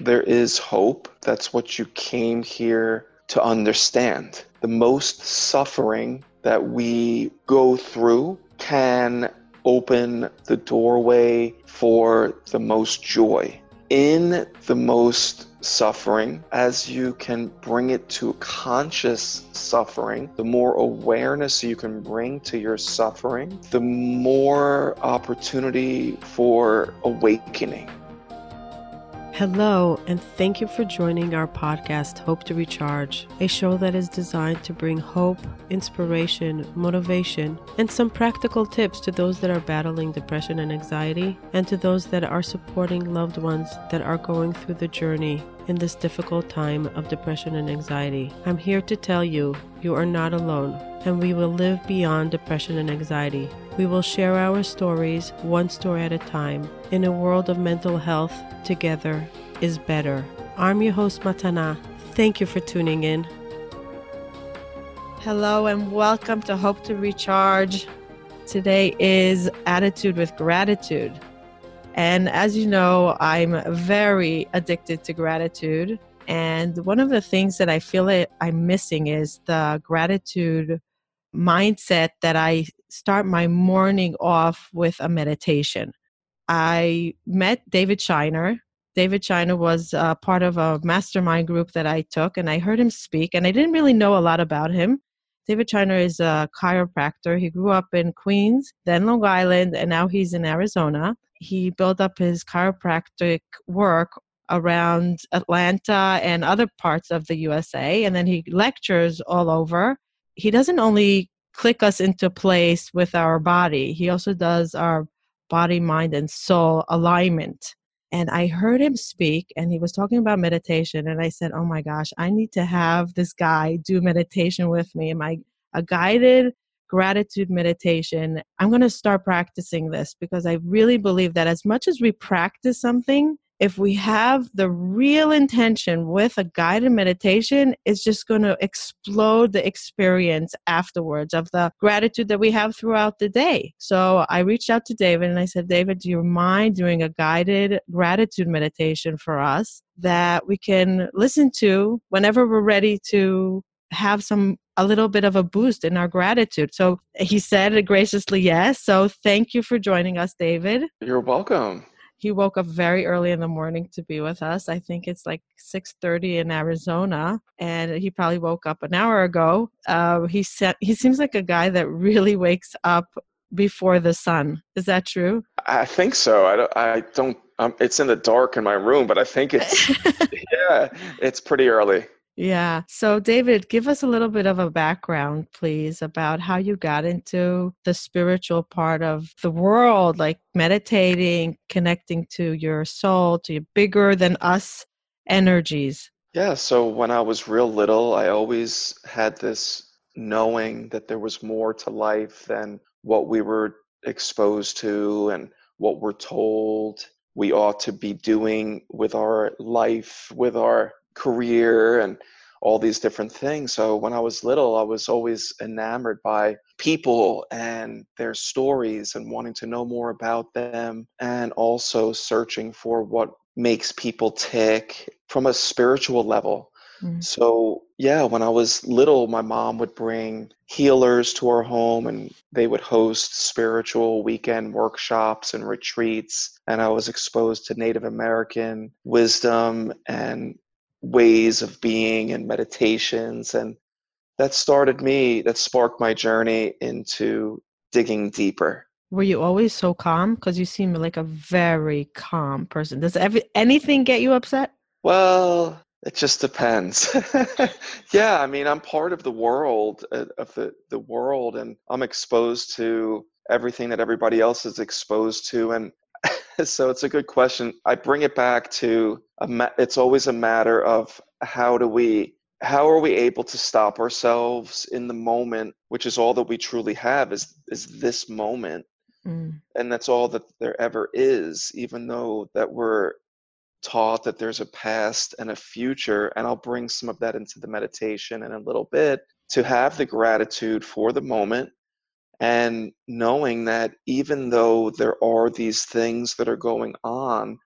There is hope. That's what you came here to understand. The most suffering that we go through can open the doorway for the most joy. In the most suffering, as you can bring it to conscious suffering, the more awareness you can bring to your suffering, the more opportunity for awakening. Hello, and thank you for joining our podcast, Hope to Recharge, a show that is designed to bring hope, inspiration, motivation, and some practical tips to those that are battling depression and anxiety, and to those that are supporting loved ones that are going through the journey in this difficult time of depression and anxiety. I'm here to tell you, you are not alone, and we will live beyond depression and anxiety. We will share our stories one story at a time. In a world of mental health, together is better. I'm your host, Matana. Thank you for tuning in. Hello, and welcome to Hope to Recharge. Today is Attitude with Gratitude. And as you know, I'm very addicted to gratitude. And one of the things that I feel that I'm missing is the gratitude mindset that I start my morning off with a meditation. I met David Shiner. David Shiner was uh, part of a mastermind group that I took, and I heard him speak, and I didn't really know a lot about him. David Shiner is a chiropractor. He grew up in Queens, then Long Island, and now he's in Arizona he built up his chiropractic work around Atlanta and other parts of the USA, and then he lectures all over. He doesn't only click us into place with our body, he also does our body, mind, and soul alignment. And I heard him speak, and he was talking about meditation. And I said, Oh my gosh, I need to have this guy do meditation with me. Am I a guided gratitude meditation. I'm going to start practicing this because I really believe that as much as we practice something, if we have the real intention with a guided meditation, it's just going to explode the experience afterwards of the gratitude that we have throughout the day. So I reached out to David and I said, David, do you mind doing a guided gratitude meditation for us that we can listen to whenever we're ready to have some a little bit of a boost in our gratitude. So he said graciously yes. So thank you for joining us, David. You're welcome. He woke up very early in the morning to be with us. I think it's like 6:30 in Arizona, and he probably woke up an hour ago. Uh, he said he seems like a guy that really wakes up before the sun. Is that true? I think so. I don't. I don't. Um, it's in the dark in my room, but I think it's yeah, it's pretty early. Yeah. So, David, give us a little bit of a background, please, about how you got into the spiritual part of the world, like meditating, connecting to your soul, to your bigger than us energies. Yeah. So, when I was real little, I always had this knowing that there was more to life than what we were exposed to and what we're told we ought to be doing with our life, with our career and all these different things. So when I was little, I was always enamored by people and their stories and wanting to know more about them and also searching for what makes people tick from a spiritual level. Mm. So, yeah, when I was little, my mom would bring healers to our home and they would host spiritual weekend workshops and retreats. And I was exposed to Native American wisdom and ways of being and meditations and that started me that sparked my journey into digging deeper. Were you always so calm? Because you seem like a very calm person. Does every anything get you upset? Well it just depends. Yeah i mean i'm part of the world uh, of the the world and i'm exposed to everything that everybody else is exposed to and so it's a good question. I bring it back to ma- it's always a matter of how do we how are we able to stop ourselves in the moment, which is all that we truly have is is this moment. Mm. And that's all that there ever is, even though that we're taught that there's a past and a future. And I'll bring some of that into the meditation in a little bit to have the gratitude for the moment and knowing that even though there are these things that are going on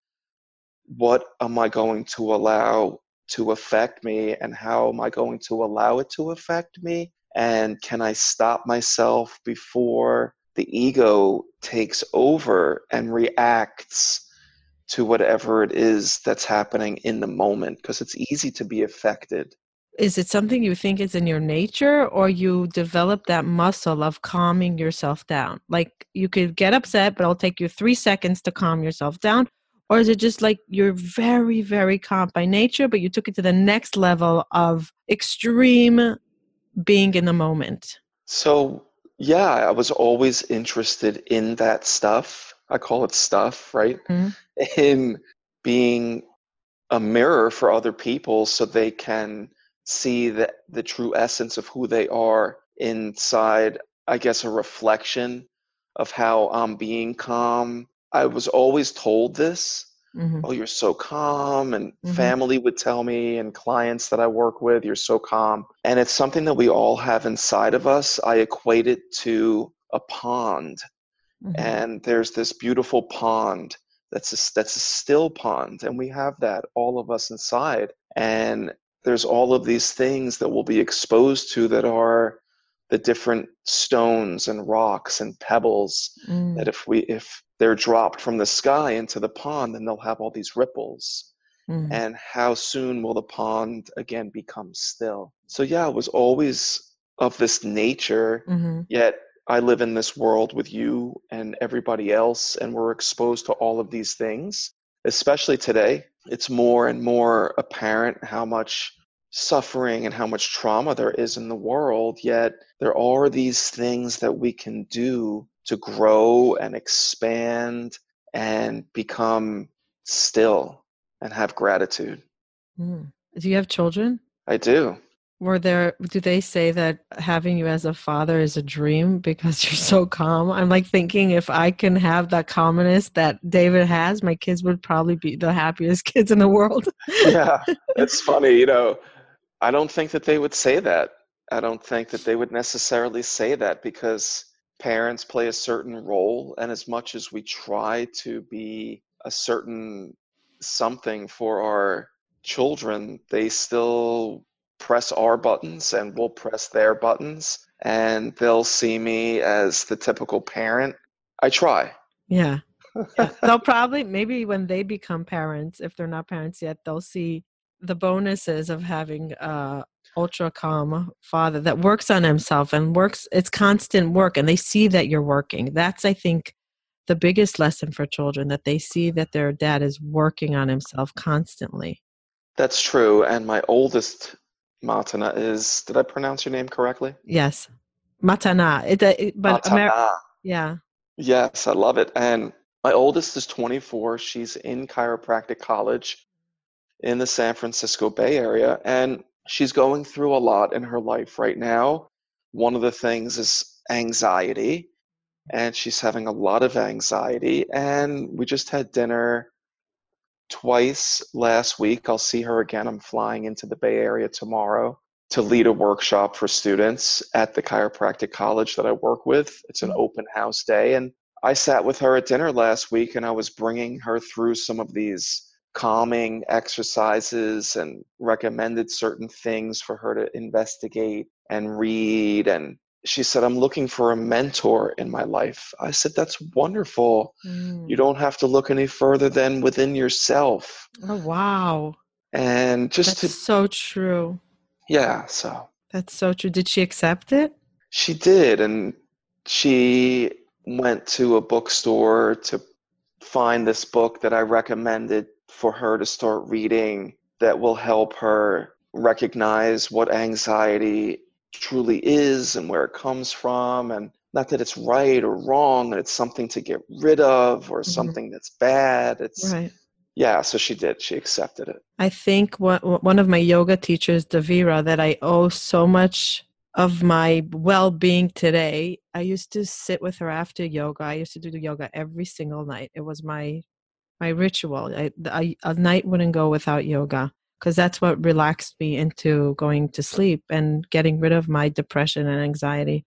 what am I going to allow to affect me and how am I going to allow it to affect me? And can I stop myself before the ego takes over and reacts to whatever it is that's happening in the moment? Because it's easy to be affected. Is it something you think is in your nature or you develop that muscle of calming yourself down? Like you could get upset, but it'll take you three seconds to calm yourself down or is it just like you're very very calm by nature but you took it to the next level of extreme being in the moment so yeah i was always interested in that stuff i call it stuff right mm-hmm. in being a mirror for other people so they can see the, the true essence of who they are inside i guess a reflection of how i'm being calm I was always told this. Mm-hmm. Oh, you're so calm. And mm-hmm. family would tell me, and clients that I work with, you're so calm. And it's something that we all have inside of us. I equate it to a pond. Mm-hmm. And there's this beautiful pond that's a, that's a still pond. And we have that, all of us inside. And there's all of these things that we'll be exposed to that are the different stones and rocks and pebbles mm. that if we if they're dropped from the sky into the pond then they'll have all these ripples mm. and how soon will the pond again become still so yeah it was always of this nature mm-hmm. yet i live in this world with you and everybody else and we're exposed to all of these things especially today it's more and more apparent how much suffering and how much trauma there is in the world, yet there are these things that we can do to grow and expand and become still and have gratitude. Mm. Do you have children? I do. Were there, do they say that having you as a father is a dream because you're so calm? I'm like thinking if I can have that calmness that David has, my kids would probably be the happiest kids in the world. yeah, it's funny. You know, I don't think that they would say that. I don't think that they would necessarily say that because parents play a certain role. And as much as we try to be a certain something for our children, they still press our buttons and we'll press their buttons. And they'll see me as the typical parent. I try. Yeah. yeah. they'll probably, maybe when they become parents, if they're not parents yet, they'll see the bonuses of having a ultra calm father that works on himself and works it's constant work and they see that you're working that's i think the biggest lesson for children that they see that their dad is working on himself constantly that's true and my oldest matana is did i pronounce your name correctly yes matana it, uh, it but matana. Amer- yeah yes i love it and my oldest is 24 she's in chiropractic college in the San Francisco Bay Area. And she's going through a lot in her life right now. One of the things is anxiety, and she's having a lot of anxiety. And we just had dinner twice last week. I'll see her again. I'm flying into the Bay Area tomorrow to lead a workshop for students at the chiropractic college that I work with. It's an mm. open house day. And I sat with her at dinner last week and I was bringing her through some of these calming exercises and recommended certain things for her to investigate and read and she said i'm looking for a mentor in my life. I said that's wonderful. Mm. you don't have to look any further than within yourself. Oh wow. And just that's to, so true. Yeah so. That's so true. Did she accept it? She did and she went to a bookstore to find this book that i recommended for her to start reading that will help her recognize what anxiety truly is and where it comes from and not that it's right or wrong and it's something to get rid of or mm-hmm. something that's bad it's right. yeah so she did she accepted it i think one, one of my yoga teachers davira that i owe so much of my well-being today i used to sit with her after yoga i used to do the yoga every single night it was my my ritual. I, I, a night wouldn't go without yoga because that's what relaxed me into going to sleep and getting rid of my depression and anxiety.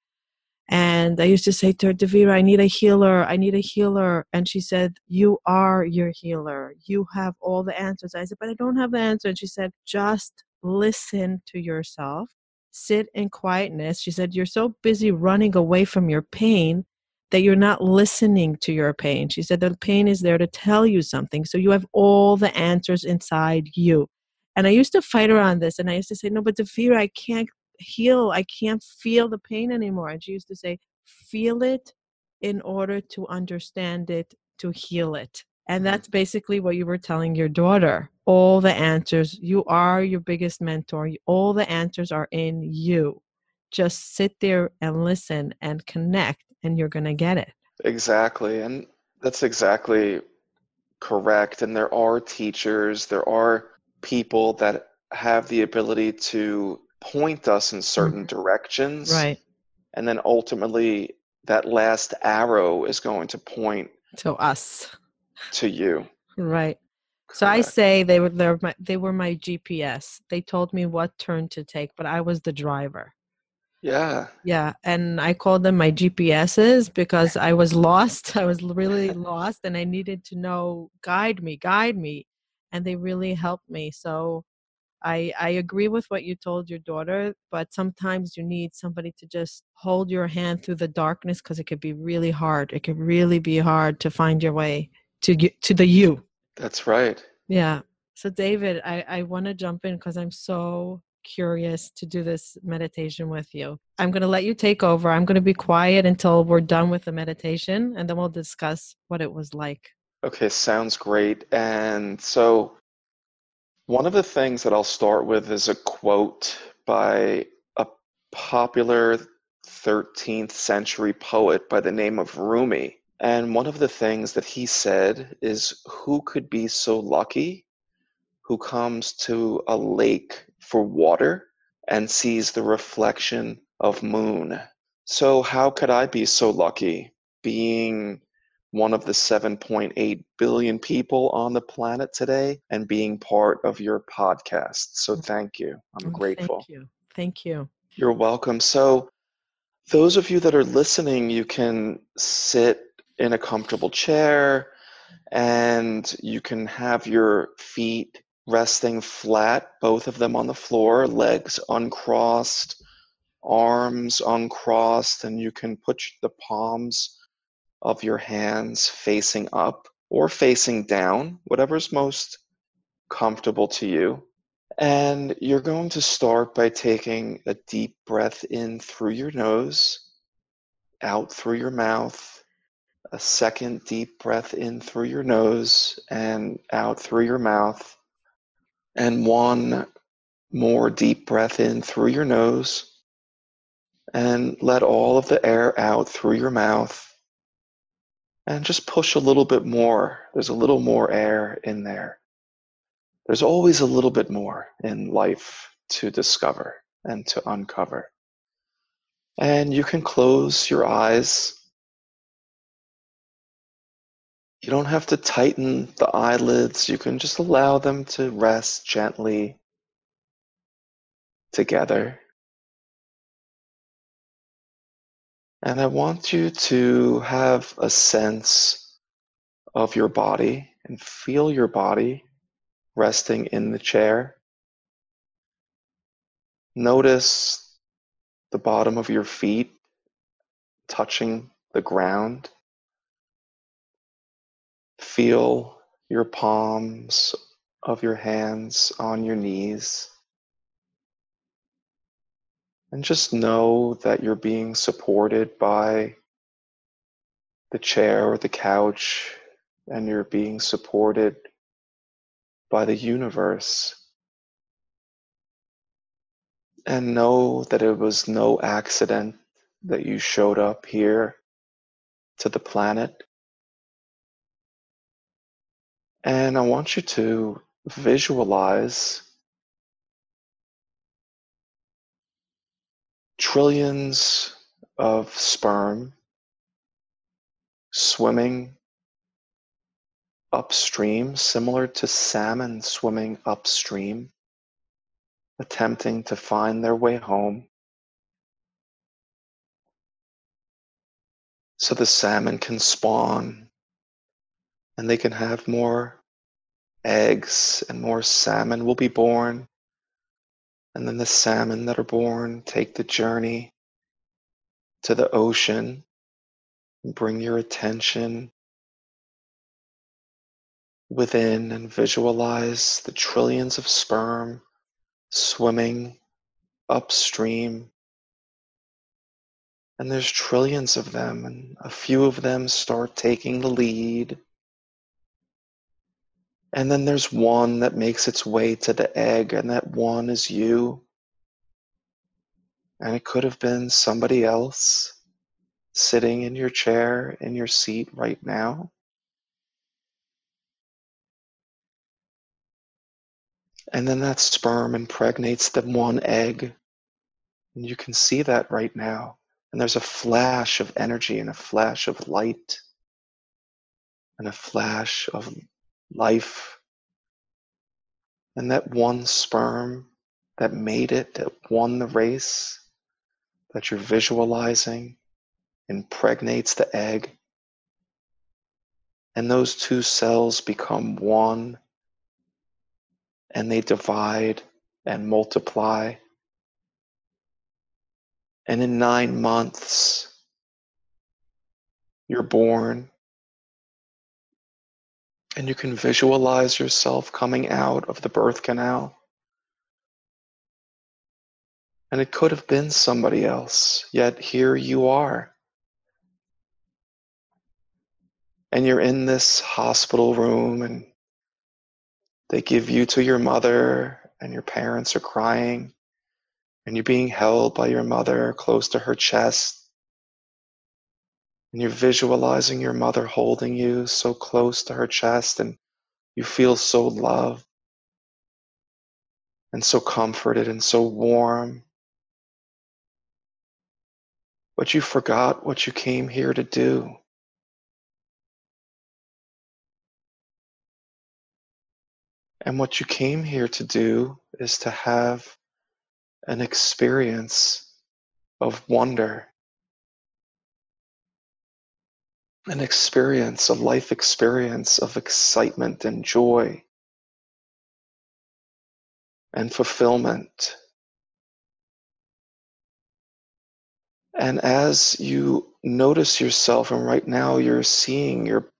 And I used to say to her, Davira, I need a healer. I need a healer. And she said, You are your healer. You have all the answers. I said, But I don't have the answer. And she said, Just listen to yourself, sit in quietness. She said, You're so busy running away from your pain that you're not listening to your pain. She said, The pain is there to tell you something. So you have all the answers inside you. And I used to fight on this. And I used to say, No, but Davira, I can't heal. I can't feel the pain anymore. And she used to say, feel it in order to understand it, to heal it. And that's basically what you were telling your daughter. All the answers, you are your biggest mentor. All the answers are in you. Just sit there and listen and connect, and you're going to get it. Exactly. And that's exactly correct. And there are teachers, there are people that have the ability to point us in certain mm-hmm. directions. Right. And then ultimately, that last arrow is going to point to us, to you. Right. Correct. So I say they were they my, they were my GPS. They told me what turn to take, but I was the driver. Yeah. Yeah, and I called them my GPSs because I was lost. I was really lost and I needed to know guide me, guide me, and they really helped me. So I, I agree with what you told your daughter, but sometimes you need somebody to just hold your hand through the darkness because it could be really hard. It could really be hard to find your way to to the you. That's right. Yeah. So David, I, I want to jump in because I'm so curious to do this meditation with you. I'm going to let you take over. I'm going to be quiet until we're done with the meditation and then we'll discuss what it was like. Okay, sounds great. And so one of the things that I'll start with is a quote by a popular 13th century poet by the name of Rumi. And one of the things that he said is Who could be so lucky who comes to a lake for water and sees the reflection of moon? So, how could I be so lucky being one of the 7.8 billion people on the planet today and being part of your podcast. So mm. thank you. I'm oh, grateful. Thank you. Thank you. You're welcome. So, those of you that are listening, you can sit in a comfortable chair and you can have your feet resting flat, both of them on the floor, legs uncrossed, arms uncrossed, and you can put the palms of your hands facing up or facing down, whatever's most comfortable to you. And you're going to start by taking a deep breath in through your nose, out through your mouth, a second deep breath in through your nose and out through your mouth, and one more deep breath in through your nose, and let all of the air out through your mouth and just push a little bit more. There's a little more air in there. There's always a little bit more in life to discover and to uncover. And you can close your eyes. You don't have to tighten the eyelids. You can just allow them to rest gently together. And I want you to have a sense of your body and feel your body resting in the chair. Notice the bottom of your feet touching the ground. Feel your palms of your hands on your knees. And just know that you're being supported by the chair or the couch, and you're being supported by the universe. And know that it was no accident that you showed up here to the planet. And I want you to visualize trillions of sperm swimming upstream, similar to salmon swimming upstream, attempting to find their way home. so the salmon can spawn and they can have more eggs and more salmon will be born. And then the salmon that are born take the journey to the ocean bring your attention within and visualize the trillions of sperm swimming upstream. And there's trillions of them, and a few of them start taking the lead. And then there's one that makes its way to the egg, and that one is you. And it could have been somebody else sitting in your chair, in your seat right now. And then that sperm impregnates the one egg. And you can see that right now. And there's a flash of energy and a flash of light and a flash of life. And that one sperm that made it, that won the race, that you're visualizing, impregnates the egg. And those two cells become one and they divide and multiply. And in nine months, you're born. And you can visualize yourself coming out of the birth canal. And it could have been somebody else, yet here you are. And you're in this hospital room, and they give you to your mother, and your parents are crying, and you're being held by your mother close to her chest. And you're visualizing your mother holding you so close to her chest, and you feel so loved and so comforted and so warm. But you forgot what you came here to do. And what you came here to do is to have an experience of wonder, an experience, a life experience of excitement and joy and fulfillment. And as you notice yourself, and right now you're seeing your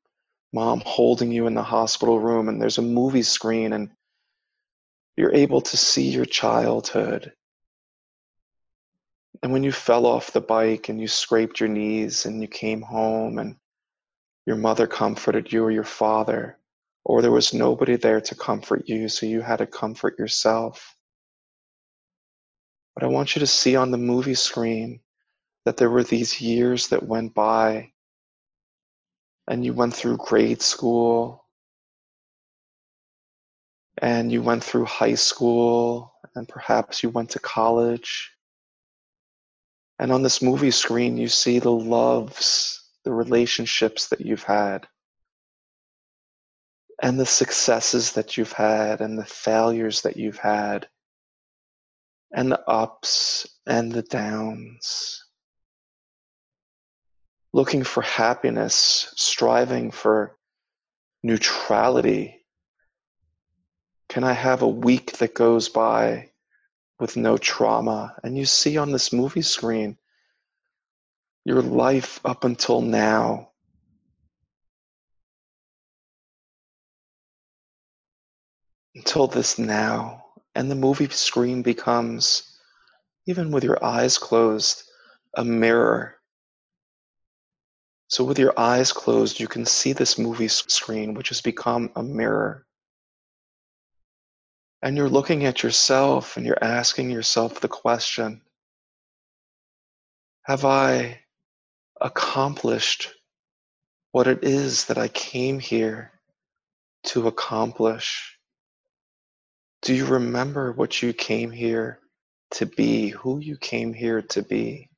mom holding you in the hospital room and there's a movie screen and you're able to see your childhood. And when you fell off the bike and you scraped your knees and you came home and your mother comforted you or your father, or there was nobody there to comfort you, so you had to comfort yourself. But I want you to see on the movie screen that there were these years that went by and you went through grade school and you went through high school and perhaps you went to college. And on this movie screen, you see the loves, the relationships that you've had, and the successes that you've had, and the failures that you've had, and the ups and the downs looking for happiness, striving for neutrality? Can I have a week that goes by with no trauma? And you see on this movie screen your life up until now. Until this now. And the movie screen becomes, even with your eyes closed, a mirror so, with your eyes closed, you can see this movie screen, which has become a mirror. And you're looking at yourself and you're asking yourself the question Have I accomplished what it is that I came here to accomplish? Do you remember what you came here to be, who you came here to be?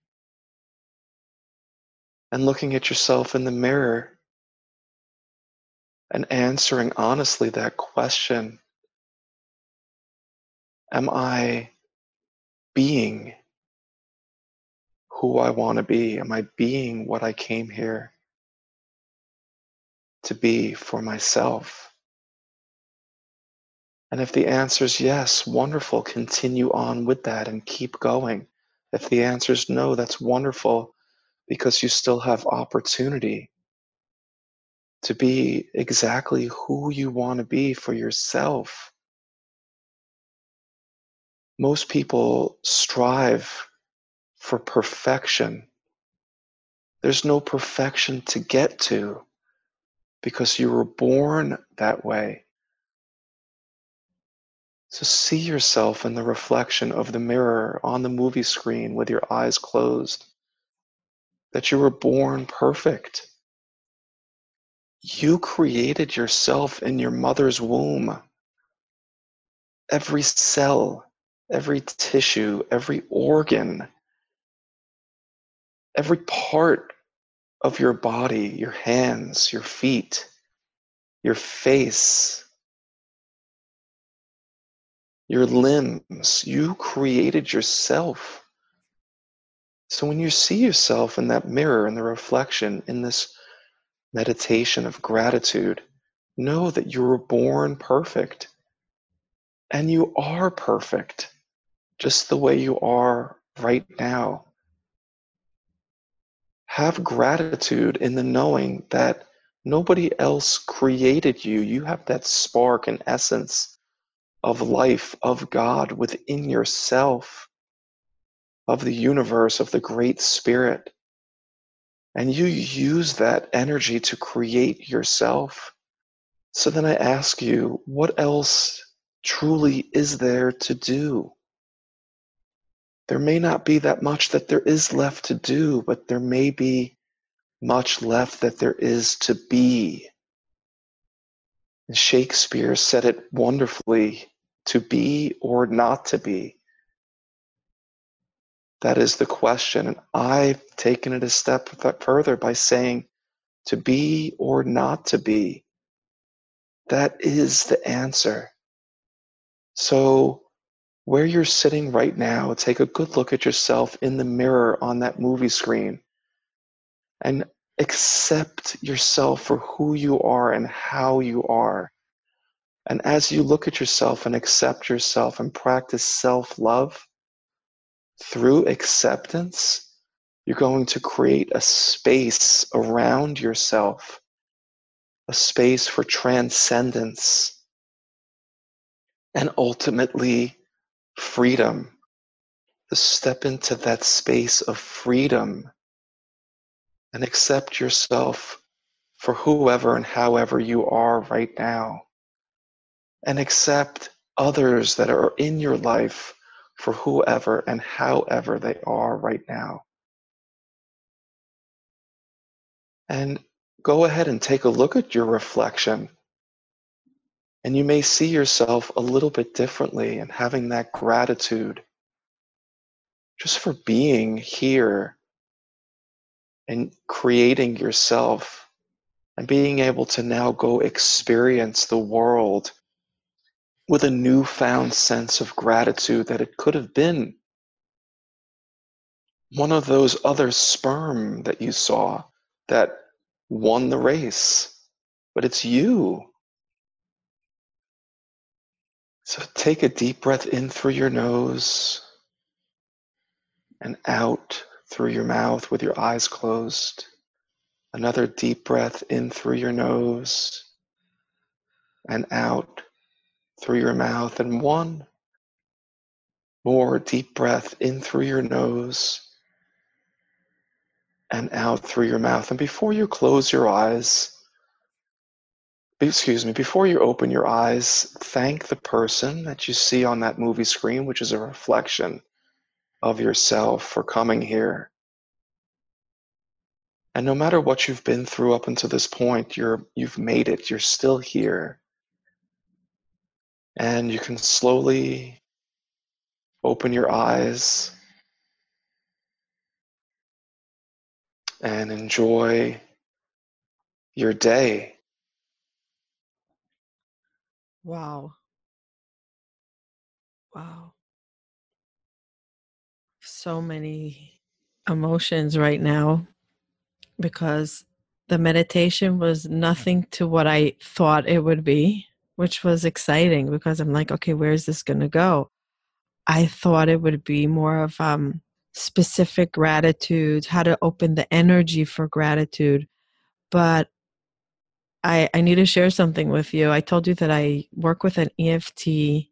and looking at yourself in the mirror and answering honestly that question Am I being who I want to be? Am I being what I came here to be for myself? And if the answer is yes, wonderful, continue on with that and keep going. If the answer is no, that's wonderful because you still have opportunity to be exactly who you want to be for yourself. Most people strive for perfection. There's no perfection to get to because you were born that way. So see yourself in the reflection of the mirror on the movie screen with your eyes closed. That you were born perfect. You created yourself in your mother's womb. Every cell, every tissue, every organ, every part of your body, your hands, your feet, your face, your limbs. You created yourself. So when you see yourself in that mirror, in the reflection, in this meditation of gratitude, know that you were born perfect. And you are perfect, just the way you are right now. Have gratitude in the knowing that nobody else created you. You have that spark and essence of life, of God within yourself, of the universe, of the Great Spirit. And you use that energy to create yourself. So then I ask you, what else truly is there to do? There may not be that much that there is left to do, but there may be much left that there is to be. And Shakespeare said it wonderfully to be or not to be? That is the question. And I've taken it a step further by saying to be or not to be. That is the answer. So, where you're sitting right now, take a good look at yourself in the mirror on that movie screen and accept yourself for who you are and how you are. And as you look at yourself and accept yourself and practice self love through acceptance, you're going to create a space around yourself, a space for transcendence, and ultimately freedom. To step into that space of freedom and accept yourself for whoever and however you are right now and accept others that are in your life for whoever and however they are right now. And go ahead and take a look at your reflection. And you may see yourself a little bit differently and having that gratitude just for being here and creating yourself and being able to now go experience the world with a newfound sense of gratitude that it could have been one of those other sperm that you saw that won the race, but it's you. So take a deep breath in through your nose and out through your mouth with your eyes closed. Another deep breath in through your nose and out through your mouth, and one more deep breath in through your nose and out through your mouth. And before you close your eyes, excuse me, before you open your eyes, thank the person that you see on that movie screen, which is a reflection of yourself, for coming here. And no matter what you've been through up until this point, you're you've made it. You're still here. And you can slowly open your eyes and enjoy your day. Wow. Wow. So many emotions right now because the meditation was nothing to what I thought it would be, which was exciting because I'm like, okay, where's this going to go? I thought it would be more of um, specific gratitude, how to open the energy for gratitude. But I, I need to share something with you. I told you that I work with an EFT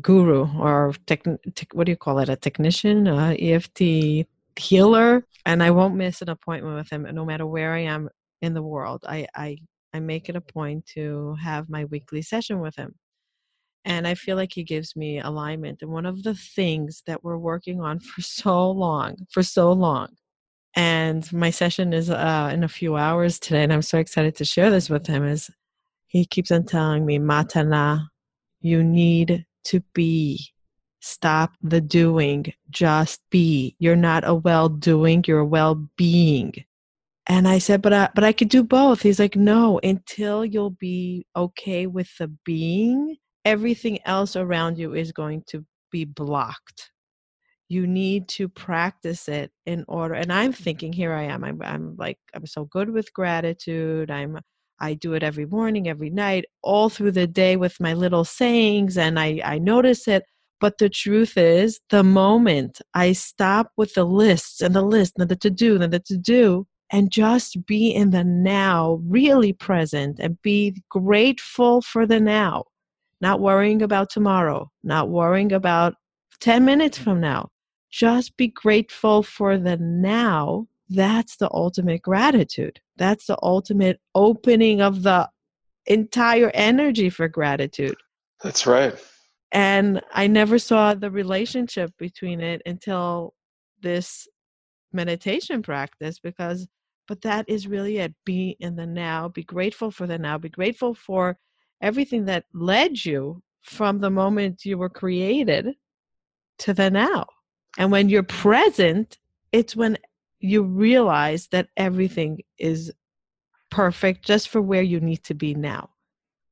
guru or tech, tech what do you call it? A technician, uh, EFT healer, and I won't miss an appointment with him no matter where I am in the world. I, I, I make it a point to have my weekly session with him. And I feel like he gives me alignment. And one of the things that we're working on for so long, for so long, and my session is uh, in a few hours today, and I'm so excited to share this with him. Is he keeps on telling me, Matana, you need to be. Stop the doing. Just be. You're not a well doing. You're a well being. And I said, but I, but I could do both. He's like, no, until you'll be okay with the being, everything else around you is going to be blocked you need to practice it in order and i'm mm-hmm. thinking here i am I'm, I'm like i'm so good with gratitude i'm i do it every morning every night all through the day with my little sayings and i i notice it but the truth is the moment i stop with the lists and the list and the to do and the to do and just be in the now really present and be grateful for the now not worrying about tomorrow not worrying about 10 minutes mm-hmm. from now just be grateful for the now. That's the ultimate gratitude. That's the ultimate opening of the entire energy for gratitude. That's right. And I never saw the relationship between it until this meditation practice because but that is really it be in the now be grateful for the now be grateful for everything that led you from the moment you were created to the now and when you're present, it's when you realize that everything is perfect just for where you need to be now.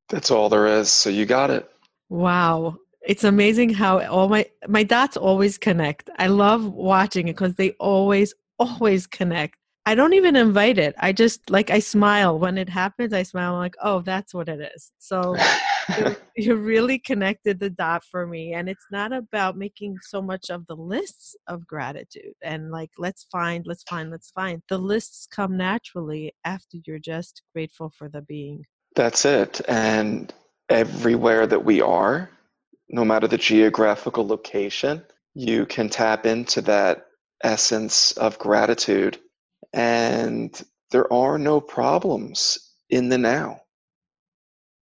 That's all there is. So you got it. Wow. It's amazing how all my my dots always connect. I love watching it because they always always connect. I don't even invite it. I just like I smile when it happens. I smile I'm like, "Oh, that's what it is." So you really connected the dot for me and it's not about making so much of the lists of gratitude and like let's find let's find let's find. The lists come naturally after you're just grateful for the being. That's it and everywhere that we are no matter the geographical location you can tap into that essence of gratitude and there are no problems in the now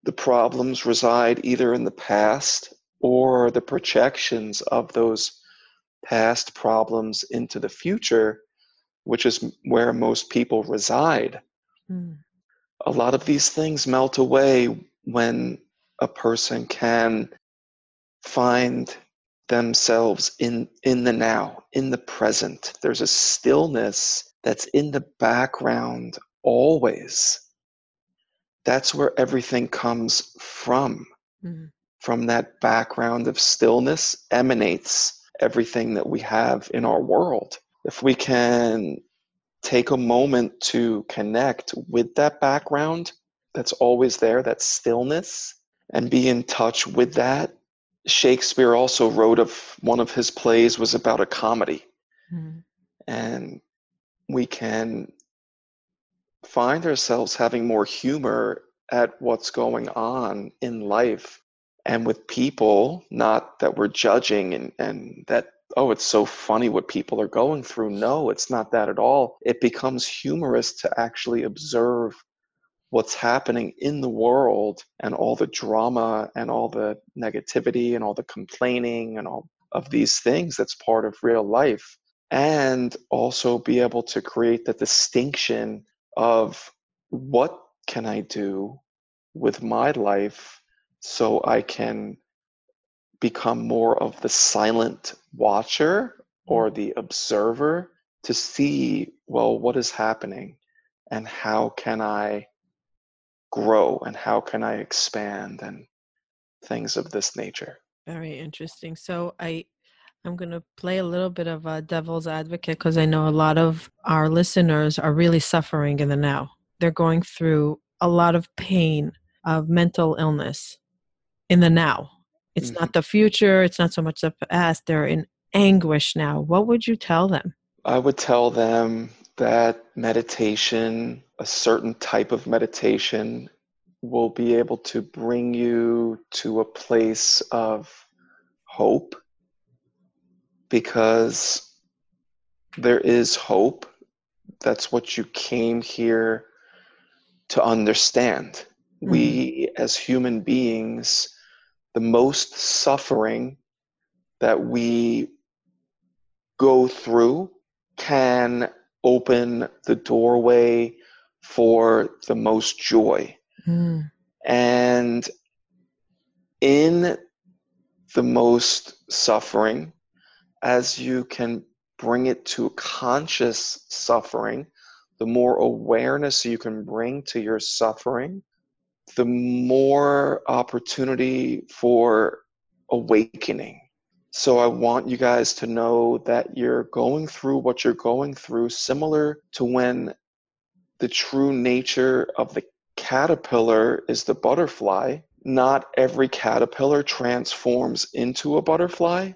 the problems reside either in the past or the projections of those past problems into the future, which is where most people reside. Mm. A lot of these things melt away when a person can find themselves in in the now in the present there's a stillness that's in the background always that's where everything comes from. Mm-hmm. From that background of stillness emanates everything that we have in our world. If we can take a moment to connect with that background that's always there, that stillness, and be in touch with that. Shakespeare also wrote of one of his plays was about a comedy. Mm-hmm. And we can find ourselves having more humor at what's going on in life and with people, not that we're judging and, and that, oh, it's so funny what people are going through. No, it's not that at all. It becomes humorous to actually observe what's happening in the world and all the drama and all the negativity and all the complaining and all of these things that's part of real life and also be able to create the distinction of what can I do with my life so I can become more of the silent watcher or mm-hmm. the observer to see, well, what is happening and how can I grow and how can I expand and things of this nature. Very interesting. So I I'm going to play a little bit of a devil's advocate because I know a lot of our listeners are really suffering in the now. They're going through a lot of pain of mental illness in the now. It's mm-hmm. not the future, it's not so much the past. They're in anguish now. What would you tell them? I would tell them that meditation, a certain type of meditation, will be able to bring you to a place of hope because there is hope. That's what you came here to understand. Mm-hmm. We, as human beings, the most suffering that we go through can open the doorway for the most joy. Mm. And in the most suffering, as you can bring it to conscious suffering, the more awareness you can bring to your suffering, the more opportunity for awakening. So I want you guys to know that you're going through what you're going through, similar to when the true nature of the caterpillar is the butterfly. Not every caterpillar transforms into a butterfly,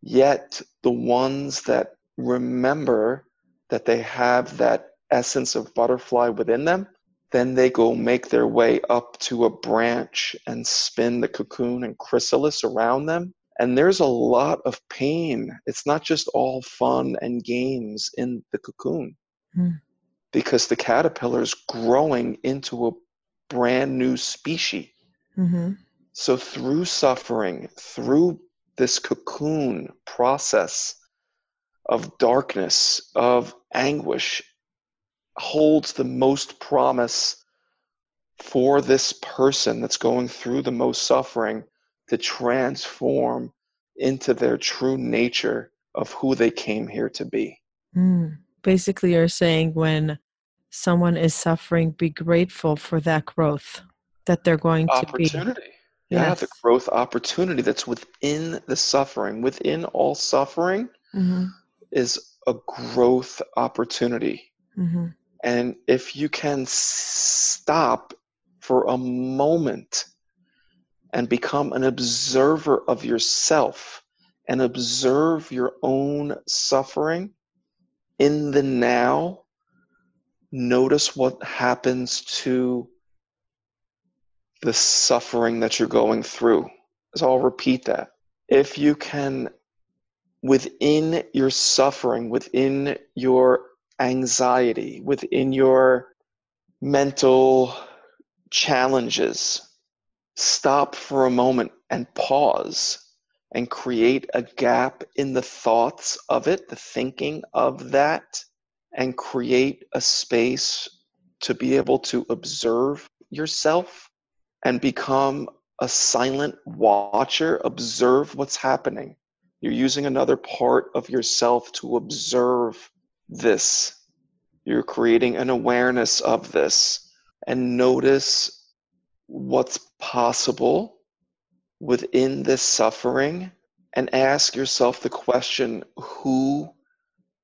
yet the ones that remember that they have that essence of butterfly within them, then they go make their way up to a branch and spin the cocoon and chrysalis around them. And there's a lot of pain. It's not just all fun and games in the cocoon mm. because the caterpillar is growing into a brand new species. Mm-hmm. So, through suffering, through this cocoon process of darkness, of anguish, holds the most promise for this person that's going through the most suffering to transform into their true nature of who they came here to be. Mm. Basically, you're saying when someone is suffering, be grateful for that growth that they're going to be. Opportunity. Yeah, yes. the growth opportunity that's within the suffering, within all suffering, mm-hmm. is a growth opportunity. Mm-hmm. And if you can stop for a moment and become an observer of yourself and observe your own suffering in the now, notice what happens to the suffering that you're going through. So I'll repeat that. If you can, within your suffering, within your anxiety, within your mental challenges, stop for a moment and pause and create a gap in the thoughts of it, the thinking of that, and create a space to be able to observe yourself and become a silent watcher, observe what's happening. You're using another part of yourself to observe this. You're creating an awareness of this and notice what's possible within this suffering and ask yourself the question who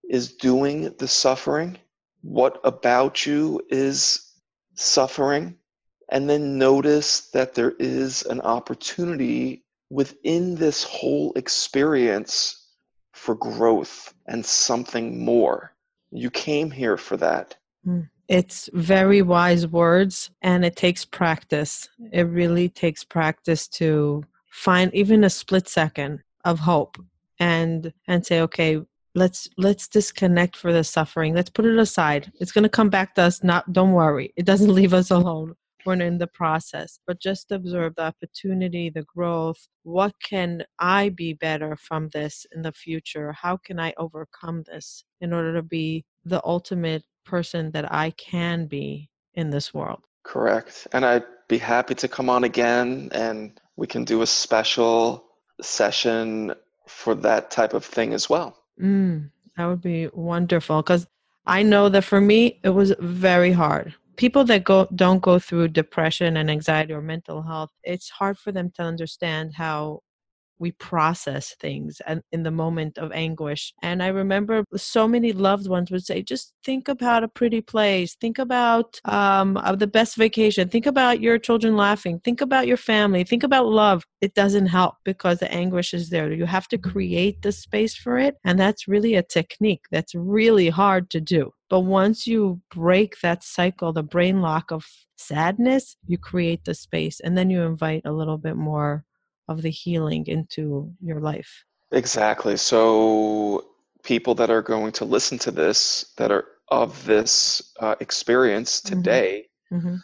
is doing the suffering? What about you is suffering? And then notice that there is an opportunity within this whole experience for growth and something more. You came here for that. Mm. It's very wise words and it takes practice. It really takes practice to find even a split second of hope and and say okay let's let's disconnect for the suffering let's put it aside it's going to come back to us not don't worry it doesn't leave us alone when in the process, but just observe the opportunity, the growth. What can I be better from this in the future? How can I overcome this in order to be the ultimate person that I can be in this world? Correct. And I'd be happy to come on again and we can do a special session for that type of thing as well. Mm, that would be wonderful because I know that for me, it was very hard people that go don't go through depression and anxiety or mental health it's hard for them to understand how we process things and in the moment of anguish. And i remember so many loved ones would say just think about a pretty place. Think about um, the best vacation. Think about your children laughing. Think about your family. Think about love. It doesn't help because the anguish is there. You have to create the space for it and that's really a technique that's really hard to do but once you break that cycle the brain lock of sadness you create the space and then you invite a little bit more of the healing into your life. Exactly. So, people that are going to listen to this, that are of this uh, experience mm-hmm. today, mm-hmm.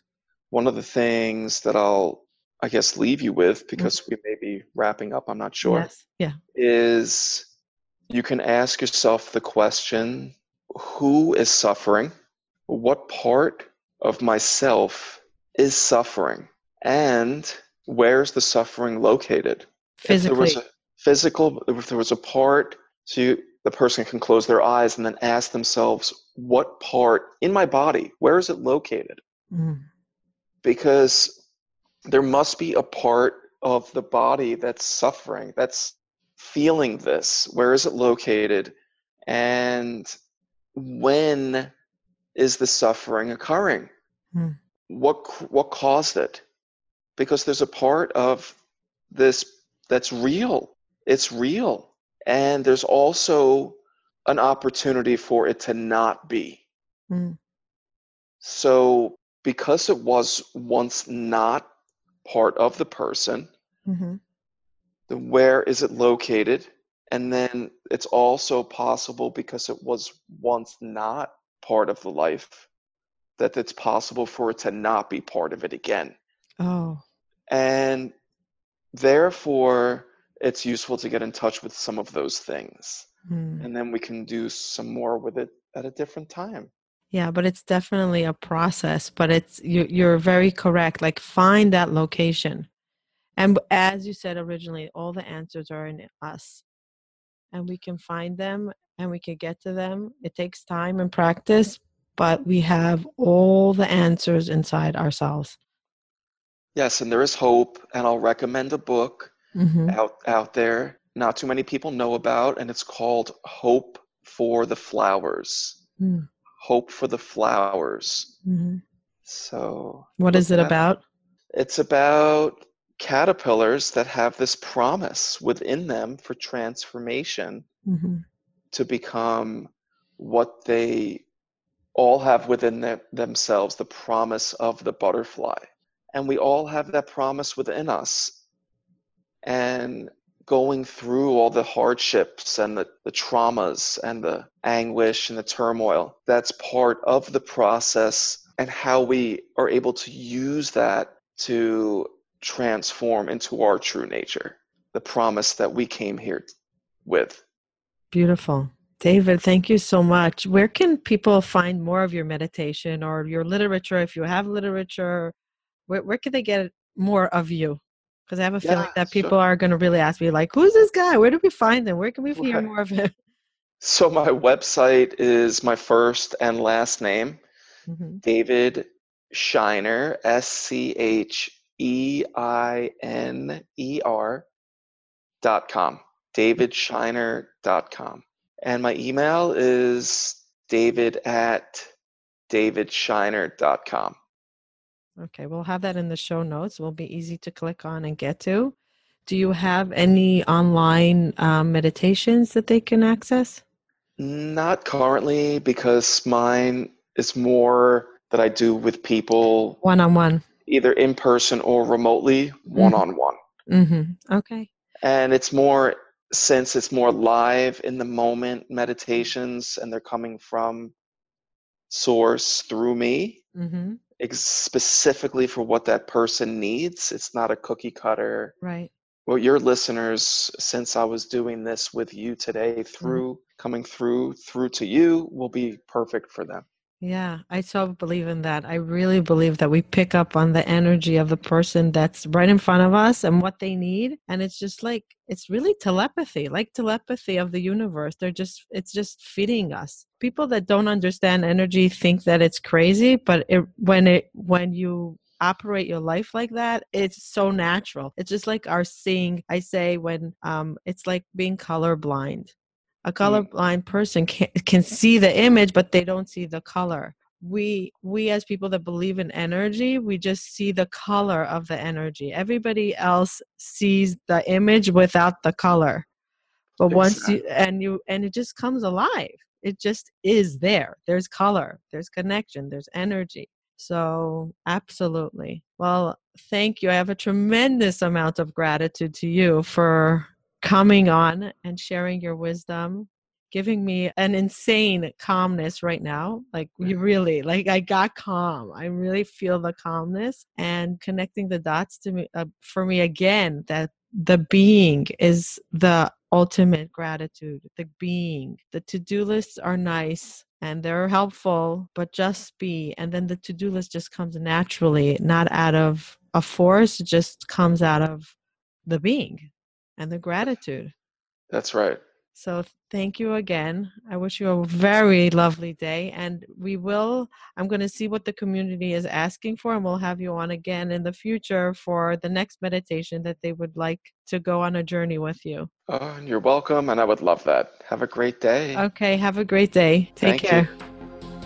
one of the things that I'll, I guess, leave you with, because mm-hmm. we may be wrapping up, I'm not sure, yes. yeah. is you can ask yourself the question who is suffering? What part of myself is suffering? And where's the suffering located? Physically. If there was a physical, if there was a part, so you, the person can close their eyes and then ask themselves, what part in my body, where is it located? Mm. Because there must be a part of the body that's suffering, that's feeling this. Where is it located? And when is the suffering occurring? Mm. What what caused it? because there's a part of this that's real. It's real. And there's also an opportunity for it to not be. Mm. So, because it was once not part of the person, mm-hmm. then where is it located? And then it's also possible because it was once not part of the life that it's possible for it to not be part of it again. Oh. And therefore, it's useful to get in touch with some of those things. Mm. And then we can do some more with it at a different time. Yeah, but it's definitely a process, but it's you you're very correct. Like find that location. And as you said originally, all the answers are in us. And we can find them and we can get to them. It takes time and practice, but we have all the answers inside ourselves. Yes, and there is hope, and I'll recommend a book mm-hmm. out out there. Not too many people know about, and it's called Hope for the Flowers. Mm. Hope for the Flowers. Mm-hmm. So, what is it about? It's about caterpillars that have this promise within them for transformation mm-hmm. to become what they all have within their, themselves the promise of the butterfly and we all have that promise within us and going through all the hardships and the, the traumas and the anguish and the turmoil that's part of the process and how we are able to use that to transform into our true nature the promise that we came here with beautiful David, thank you so much. Where can people find more of your meditation or your literature if you have literature where, where can they get more of you? Because I have a yeah, feeling that people are going to really ask me, like, who's this guy? Where do we find him? Where can we hear right. more of him? So my website is my first and last name, mm-hmm. David Scheiner, S C H E I N E R dot com. Davidscheiner dot com. And my email is david at davidscheiner dot com. Okay, we'll have that in the show notes. It will be easy to click on and get to. Do you have any online um, meditations that they can access? Not currently, because mine is more that I do with people one on one, either in person or remotely, one on one. Okay. And it's more since it's more live in the moment meditations, and they're coming from source through me. Mm-hmm specifically for what that person needs. It's not a cookie cutter. Right. Well, your listeners, since I was doing this with you today, mm-hmm. through mm-hmm. coming through through to you, will be perfect for them. Yeah, I so believe in that. I really believe that we pick up on the energy of the person that's right in front of us and what they need. And it's just like, it's really telepathy, like telepathy of the universe. They're just, it's just feeding us. People that don't understand energy think that it's crazy, but it, when it, when you operate your life like that, it's so natural. It's just like our seeing. I say when um, it's like being colorblind. A mm-hmm. colorblind person can can see the image, but they don't see the color. We we as people that believe in energy we just see the color of the energy. Everybody else sees the image without the color. But once you and you and it just comes alive. It just is there. There's color there's connection there's energy. So absolutely. Well thank you. I have a tremendous amount of gratitude to you for coming on and sharing your wisdom giving me an insane calmness right now. Like you really, like I got calm. I really feel the calmness and connecting the dots to me uh, for me again that the being is the ultimate gratitude. The being. The to-do lists are nice and they're helpful, but just be. And then the to-do list just comes naturally, not out of a force, it just comes out of the being and the gratitude. That's right. So thank you again. I wish you a very lovely day. And we will, I'm going to see what the community is asking for, and we'll have you on again in the future for the next meditation that they would like to go on a journey with you. Oh, and you're welcome. And I would love that. Have a great day. Okay. Have a great day. Take Thank care. You.